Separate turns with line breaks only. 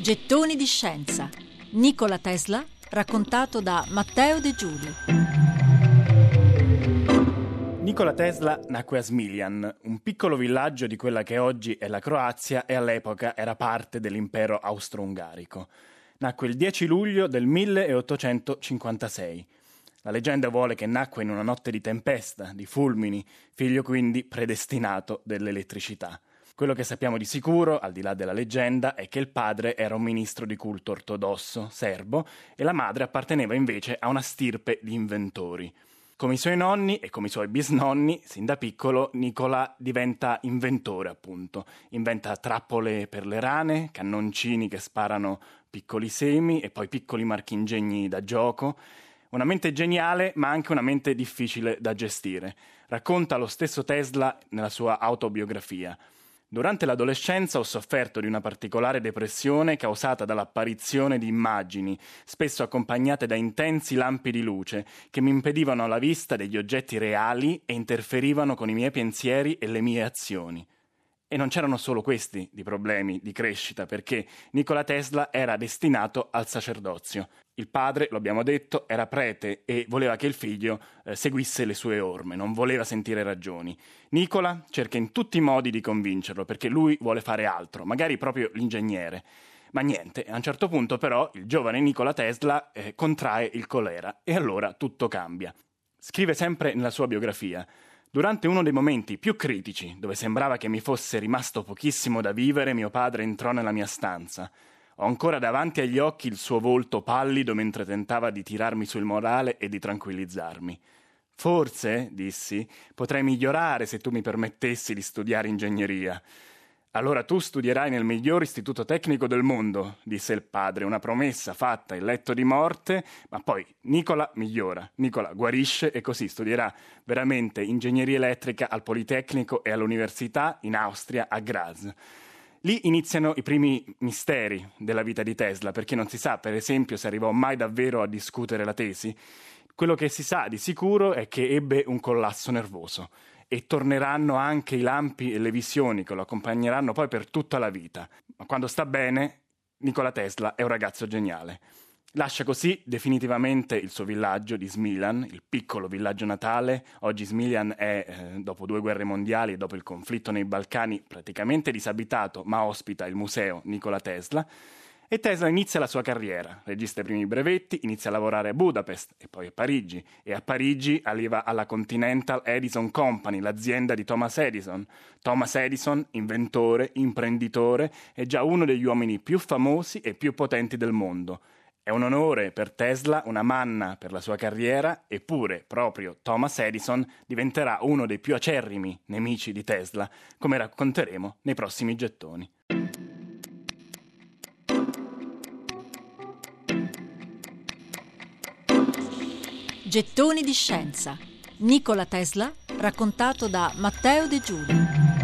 Gettoni di scienza. Nikola Tesla raccontato da Matteo De Giuli.
Nikola Tesla nacque a Smiljan, un piccolo villaggio di quella che oggi è la Croazia e all'epoca era parte dell'impero austro-ungarico. Nacque il 10 luglio del 1856. La leggenda vuole che nacque in una notte di tempesta, di fulmini, figlio quindi predestinato dell'elettricità. Quello che sappiamo di sicuro, al di là della leggenda, è che il padre era un ministro di culto ortodosso, serbo, e la madre apparteneva invece a una stirpe di inventori. Come i suoi nonni e come i suoi bisnonni, sin da piccolo Nicola diventa inventore, appunto. Inventa trappole per le rane, cannoncini che sparano piccoli semi e poi piccoli marchingegni da gioco. Una mente geniale, ma anche una mente difficile da gestire. Racconta lo stesso Tesla nella sua autobiografia. Durante l'adolescenza ho sofferto di una particolare depressione causata dall'apparizione di immagini, spesso accompagnate da intensi lampi di luce, che mi impedivano la vista degli oggetti reali e interferivano con i miei pensieri e le mie azioni. E non c'erano solo questi di problemi di crescita, perché Nikola Tesla era destinato al sacerdozio. Il padre, lo abbiamo detto, era prete e voleva che il figlio eh, seguisse le sue orme, non voleva sentire ragioni. Nicola cerca in tutti i modi di convincerlo, perché lui vuole fare altro, magari proprio l'ingegnere. Ma niente, a un certo punto però il giovane Nikola Tesla eh, contrae il colera e allora tutto cambia. Scrive sempre nella sua biografia Durante uno dei momenti più critici, dove sembrava che mi fosse rimasto pochissimo da vivere, mio padre entrò nella mia stanza. Ho ancora davanti agli occhi il suo volto pallido mentre tentava di tirarmi sul morale e di tranquillizzarmi. Forse, dissi, potrei migliorare se tu mi permettessi di studiare ingegneria. Allora tu studierai nel miglior istituto tecnico del mondo, disse il padre, una promessa fatta in letto di morte, ma poi Nicola migliora, Nicola guarisce e così studierà veramente ingegneria elettrica al Politecnico e all'università in Austria a Graz. Lì iniziano i primi misteri della vita di Tesla, perché non si sa, per esempio, se arrivò mai davvero a discutere la tesi. Quello che si sa di sicuro è che ebbe un collasso nervoso e torneranno anche i lampi e le visioni che lo accompagneranno poi per tutta la vita. Ma quando sta bene, Nikola Tesla è un ragazzo geniale. Lascia così definitivamente il suo villaggio di Smiljan, il piccolo villaggio natale. Oggi Smiljan è, eh, dopo due guerre mondiali e dopo il conflitto nei Balcani, praticamente disabitato, ma ospita il museo Nikola Tesla. E Tesla inizia la sua carriera, registra i primi brevetti, inizia a lavorare a Budapest e poi a Parigi e a Parigi arriva alla Continental Edison Company, l'azienda di Thomas Edison. Thomas Edison, inventore, imprenditore, è già uno degli uomini più famosi e più potenti del mondo. È un onore per Tesla, una manna per la sua carriera, eppure proprio Thomas Edison diventerà uno dei più acerrimi nemici di Tesla, come racconteremo nei prossimi gettoni.
Gettoni di scienza. Nikola Tesla raccontato da Matteo De Giuli.